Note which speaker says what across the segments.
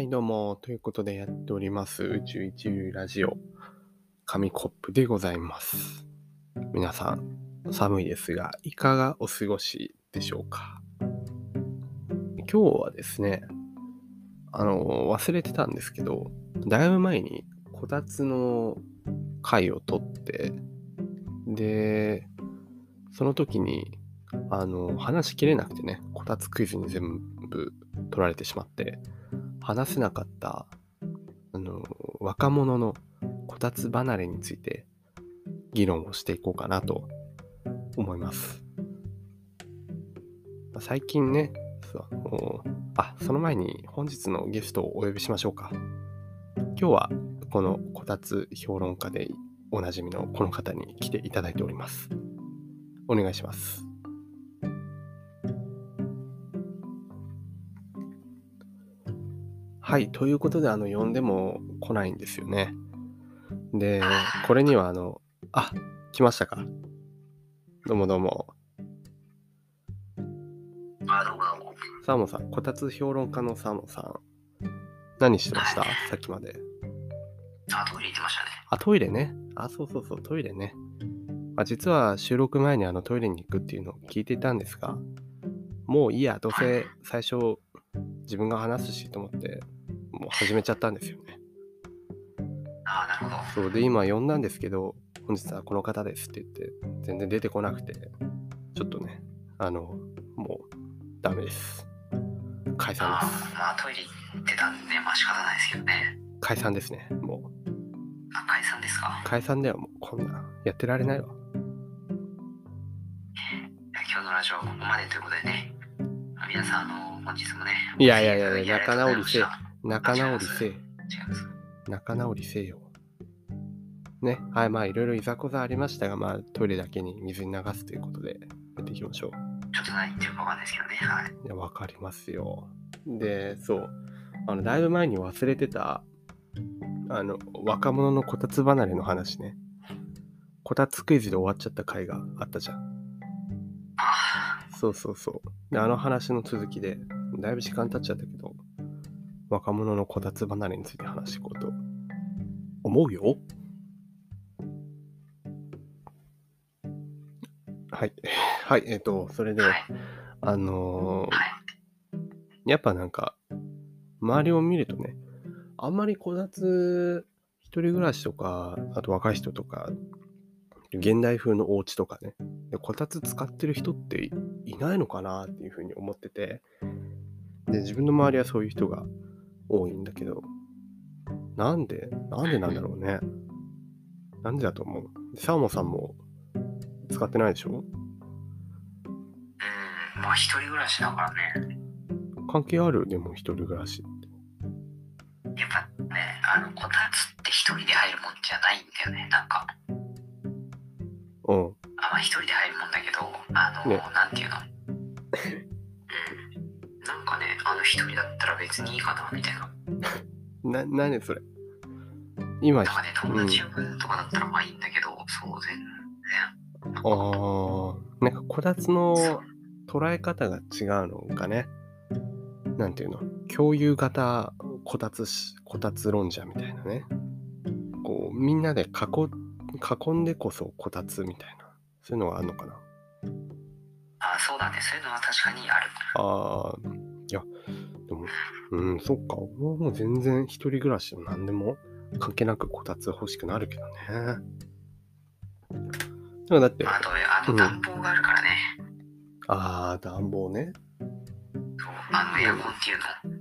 Speaker 1: はい、どうも。ということでやっております、宇宙一流ラジオ、紙コップでございます。皆さん、寒いですが、いかがお過ごしでしょうか？今日はですね、あの、忘れてたんですけど、だいぶ前にこたつの回を取って、で、その時に、あの、話しきれなくてね、こたつクイズに全部取られてしまって、話せなかった、あの、若者のこたつ離れについて議論をしていこうかなと思います。最近ね、そうあのあ、その前に本日のゲストをお呼びしましょうか。今日はこのこたつ評論家でおなじみのこの方に来ていただいております。お願いします。はい、ということで、あの、呼んでも来ないんですよね。で、これには、あの、あ、来ましたか？どうもどうも。サーモンさん、こたつ評論家のサーモンさん。何してました？さっきまで。
Speaker 2: あ、トイレ行ってましたね。
Speaker 1: あ、トイレね。あ、そうそうそう、トイレね。まあ、実は収録前にあのトイレに行くっていうのを聞いていたんですが、もういいや、どうせ最初自分が話すしと思って、もう始めちゃったんですよね。
Speaker 2: あ、なるほど。
Speaker 1: そうで、今呼んだんですけど、本日はこの方ですって言って、全然出てこなくて、ちょっとね、あの、もうダメです。解散
Speaker 2: あ
Speaker 1: です。
Speaker 2: まあトイレ行ってたんで、まあ仕方ないですけどね。
Speaker 1: 解散ですね。もう、
Speaker 2: あ、解散ですか？
Speaker 1: 解散ではもうこんな、やってられないわ。
Speaker 2: 今日のラジオはここまでということでね。あ皆さん、あの、本日もね。
Speaker 1: いやいやいやいや
Speaker 2: ありがとうございました
Speaker 1: 仲直りせえ。仲直りせよ。ね、はい、まあいろいろいざこざありましたが、まあトイレだけに水に流すということでやっていきましょう。
Speaker 2: ちょっと何言ってるかわかんないですけどね。はい。
Speaker 1: いや、わかりますよ。で、そう。あの、だいぶ前に忘れてた、あの、若者のこたつ離れの話ね。こたつクイズで終わっちゃった回があったじゃん。
Speaker 2: あ
Speaker 1: そうそうそう。で、あの話の続きで、だいぶ時間経っちゃったけど、若者のこたつ離れについて話していこうと思うよ。はい。はい、えっ、と、それで、
Speaker 2: はい。
Speaker 1: あのー
Speaker 2: はい。
Speaker 1: やっぱなんか、周りを見るとね、あんまりこたつ、一人暮らしとか、あと若い人とか、現代風のお家とかね、でこたつ使ってる人っていいないのかなっていうふうに思ってて、で、自分の周りはそういう人が多いんだけど、なんで、なんでなんだろうね。なんでだと思う？でサーモンさんも使ってないでしょ？
Speaker 2: うん。まあ一人暮らしだからね。
Speaker 1: 関係ある？でも一人暮らし。
Speaker 2: やっぱね、あの、こたつって一人で入るもんじゃないんだよね。なんか。
Speaker 1: うん。
Speaker 2: あまあ一人で入るもんだけど、あの、
Speaker 1: ね
Speaker 2: なんていうの？一人だったら別にいいかな、みたいな。
Speaker 1: な、なにそれ？今、
Speaker 2: なんかね、友達呼ぶとかだったらまあいいんだけど、そう、全然。
Speaker 1: あーなんかこたつの捉え方が違うのかね？なんていうの？共有型こたつし、こたつ論者みたいなね。こう、みんなで囲、囲んでこそこたつみたいな。そういうのがあるのかな？
Speaker 2: あそうだね、そういうのは確かにある。
Speaker 1: ああ、うん、そっか。俺はもう全然一人暮らしでも何でも関係なくこたつ欲しくなるけどね。でもだって、
Speaker 2: まあ、あと、あ暖房があるからね。
Speaker 1: ああ、暖房ね。
Speaker 2: そう、あのエアコンっていうの。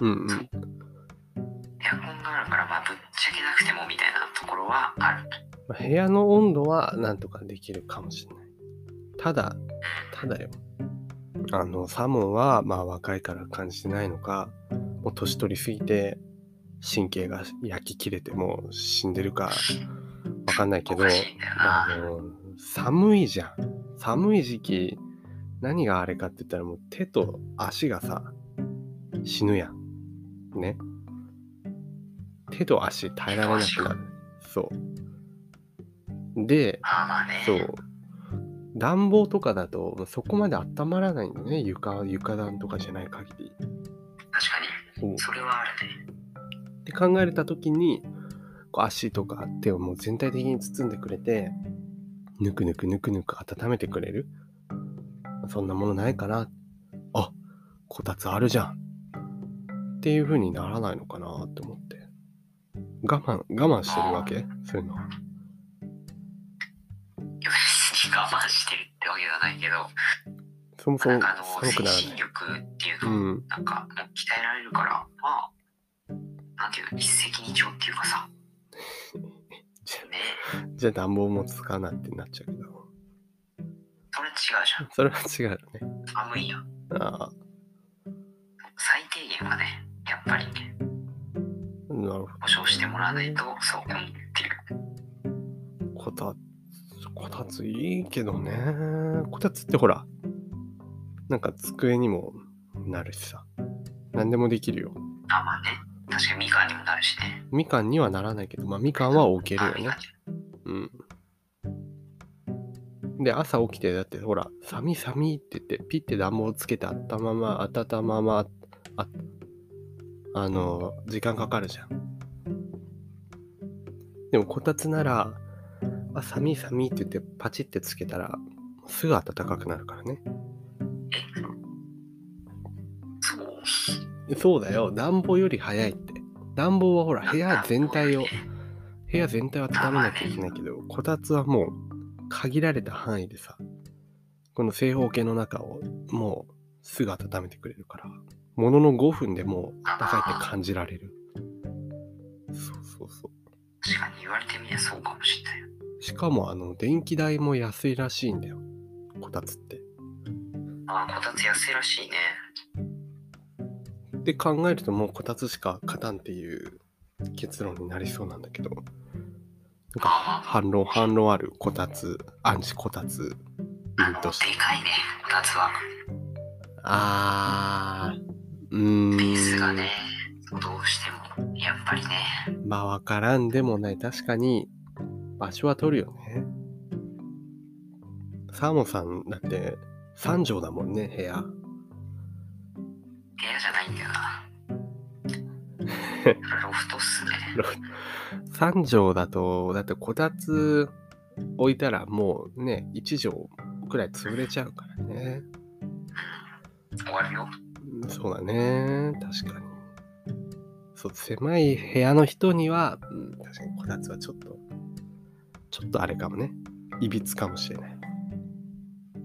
Speaker 1: うんうん。
Speaker 2: エアコンがあるから、まあ、ぶっちゃけなくてもみたいなところはある。
Speaker 1: まあ部屋の温度はなんとかできるかもしれない。ただ、ただよ。あの、サーモンは、まあ若いから感じてないのか、もう年取りすぎて、神経が焼き切れてもう死んでるか、わかんないけど。あの、寒いじゃん。寒い時期、何があれかって言ったらもう手と足がさ、死ぬやん。ね。手と足耐えられなくなる。そう。で。そう。暖房とかだとそこまで温まらないんだね。床、床暖とかじゃない限り。
Speaker 2: 確か
Speaker 1: そう。
Speaker 2: それはあるね。
Speaker 1: って考えた時にこう足とか手をもう全体的に包んでくれてぬくぬくぬくぬく温めてくれる。そんなものないかなあこたつあるじゃん。っていう風にならないのかなって思って。我慢我慢してるわけ？そういうのは
Speaker 2: ないけど、
Speaker 1: そもそも
Speaker 2: なんかあの、精神力っていう
Speaker 1: う
Speaker 2: のを、
Speaker 1: ん。
Speaker 2: なんか、鍛えられるから、まあ、なんていうの、一石二鳥っていうかさ、
Speaker 1: じゃ
Speaker 2: ね、
Speaker 1: じゃあ暖房もつかないってなっちゃうけど。
Speaker 2: それ違うじゃん。
Speaker 1: それは違うよね。
Speaker 2: 寒いやん。
Speaker 1: ああ。
Speaker 2: 最低限はね、やっぱりね、
Speaker 1: なるほど。
Speaker 2: 保証してもらわないと、そう思ってる。
Speaker 1: こたつ、こたついいけどね。こたつってほら、なんか机にもなるしさ。何でもできるよ。
Speaker 2: あ、まあね、確かにみかんにもなるしね。
Speaker 1: みかんにはならないけど、まあみかんは置けるよねうん。で、朝起きて、だってほら、寒い寒いって言って、ピッて暖房つけてあったまま、温まま、あ、あの、時間かかるじゃん。でも、こたつなら、あ、寒い寒いって言って、パチってつけたら、すぐ暖かくなるからね。
Speaker 2: そう。
Speaker 1: だよ。暖房より早いって。暖房はほら、部屋全体を、部屋全体を温めなきゃいけないけど、こたつはもう限られた範囲でさ、この正方形の中をもうすぐ温めてくれるから、ものの5分でもう暖かいって感じられる。そうそうそう。
Speaker 2: 確かに言われてみればそうかもしれないよ。
Speaker 1: しかもあの、電気代も安いらしいんだよ。こたつって。
Speaker 2: ああ、こたつ安いらしいね。
Speaker 1: って考えるともうこたつしか勝たんっていう結論になりそうなんだけどなんか反論反論あるこたつアンチこたつ
Speaker 2: あの、
Speaker 1: 民として
Speaker 2: でかいね、こたつは。
Speaker 1: あーうーん
Speaker 2: ベースがね、どうしても、やっぱりね。
Speaker 1: まあわからんでもない確かに場所は取るよ。ね。サーモンさんだって3畳だもんね部屋。
Speaker 2: 部屋じゃないんだよな。ロフトっすね。
Speaker 1: 3畳だとだってこたつ置いたらもうね1畳くらい潰れちゃうからね。
Speaker 2: 終わるよ。
Speaker 1: うんそうだね。確かに。そう狭い部屋の人には、うん、確かにこたつはちょっとちょっとあれかもね。いびつかもしれない。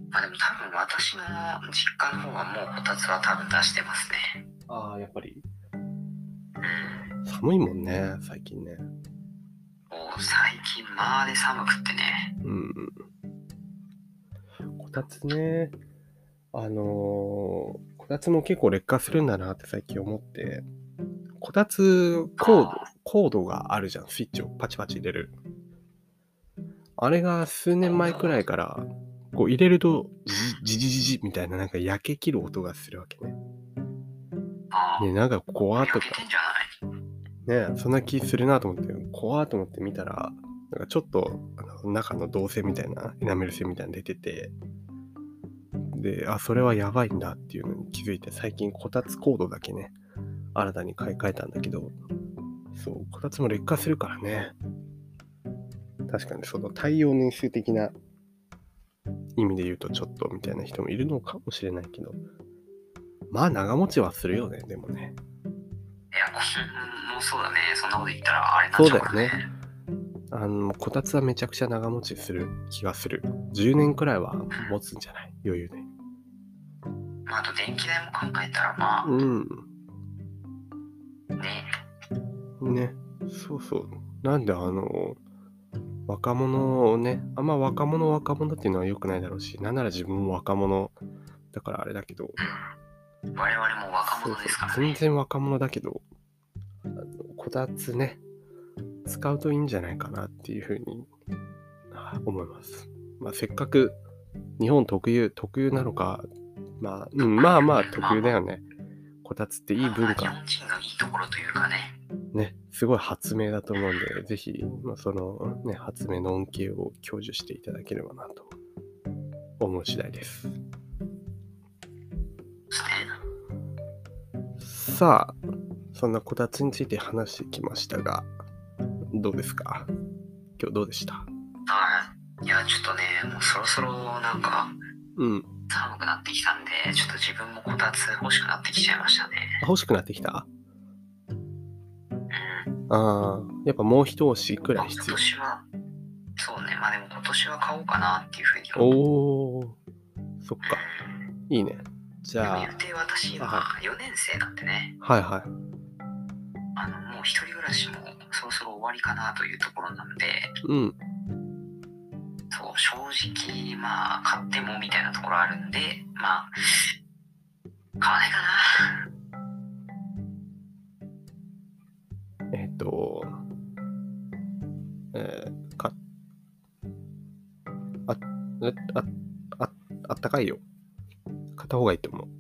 Speaker 2: まあでも多分私の実家の方はもうこたつは多分出してますね。
Speaker 1: ああやっぱり。
Speaker 2: うん。
Speaker 1: 寒いもんね最近ね。
Speaker 2: もう最近まあで寒くってね。
Speaker 1: うんこたつねあのーこたつも結構劣化するんだなって最近思って。こたつコードコードがあるじゃんスイッチをパチパチ入れるあれが数年前くらいからこう入れるとジジジジジみたいななんか焼け切る音がするわけね。ねなんか怖ーとか。ねそんな気するなと思って怖ーと思って見たらなんかちょっとあの中の導線みたいなエナメル線みたいなの出ててであそれはやばいんだっていうのに気づいて最近こたつコードだけね新たに買い替えたんだけどそうこたつも劣化するからね確かにその耐用年数的な意味で言うとちょっとみたいな人もいるのかもしれないけどまあ長持ちはするよねでもね
Speaker 2: いや、もうそうだね。そんなこと言ったらあれになっちゃうからね。
Speaker 1: あの、こたつはめちゃくちゃ長持ちする気がする。10年くらいは持つんじゃない？余裕で。
Speaker 2: まあ、あと電気代も考えたらま
Speaker 1: うん。
Speaker 2: あね、
Speaker 1: ね。そうそう。なんであの、若者をね、あんま若者若者っていうのは良くないだろうし、なんなら自分も若者だからあれだけど、
Speaker 2: 我々も若
Speaker 1: そう
Speaker 2: 者ですから
Speaker 1: そう全
Speaker 2: ね。
Speaker 1: 然若者だけど、あのこたつね、使うといいんじゃないかなっていうふうにあ思います。まあ、せっかく日本特有、特有なのか、まあ、うん、まあまあ 特有だよね。こたつっていい文
Speaker 2: まあ日
Speaker 1: 化、
Speaker 2: 本人のいいところというかね。
Speaker 1: ね、すごい発明だと思うんで、ぜひ、まあ、その、ね、発明の恩恵を享受していただければなと思う次第です。さあ、そんなこたつについて話してきましたが、どうですか？今日どうでした？
Speaker 2: はい。いや、ちょっとね、もうそろそろなんか
Speaker 1: うん。
Speaker 2: 寒くなってきたんで、ちょっと自分もこたつ欲しくなってきちゃいましたね。
Speaker 1: あ欲しくなってきた？
Speaker 2: うん。
Speaker 1: ああ、やっぱもう一押しくらい必要。
Speaker 2: 年は、そうね、まあでも今年は買おうかなっていうふうに思う。
Speaker 1: おー、そっか。いいね。じ
Speaker 2: でも
Speaker 1: ゃあ
Speaker 2: 言う、て私今
Speaker 1: は
Speaker 2: 4年生なんでね、
Speaker 1: はいはい。
Speaker 2: あの、もう一人暮らしもそろそろ終わりかなというところなんで、
Speaker 1: うん。
Speaker 2: そう、正直、まあ、買ってもみたいなところあるんで、まあ、
Speaker 1: いよ。買った方がいいと思う。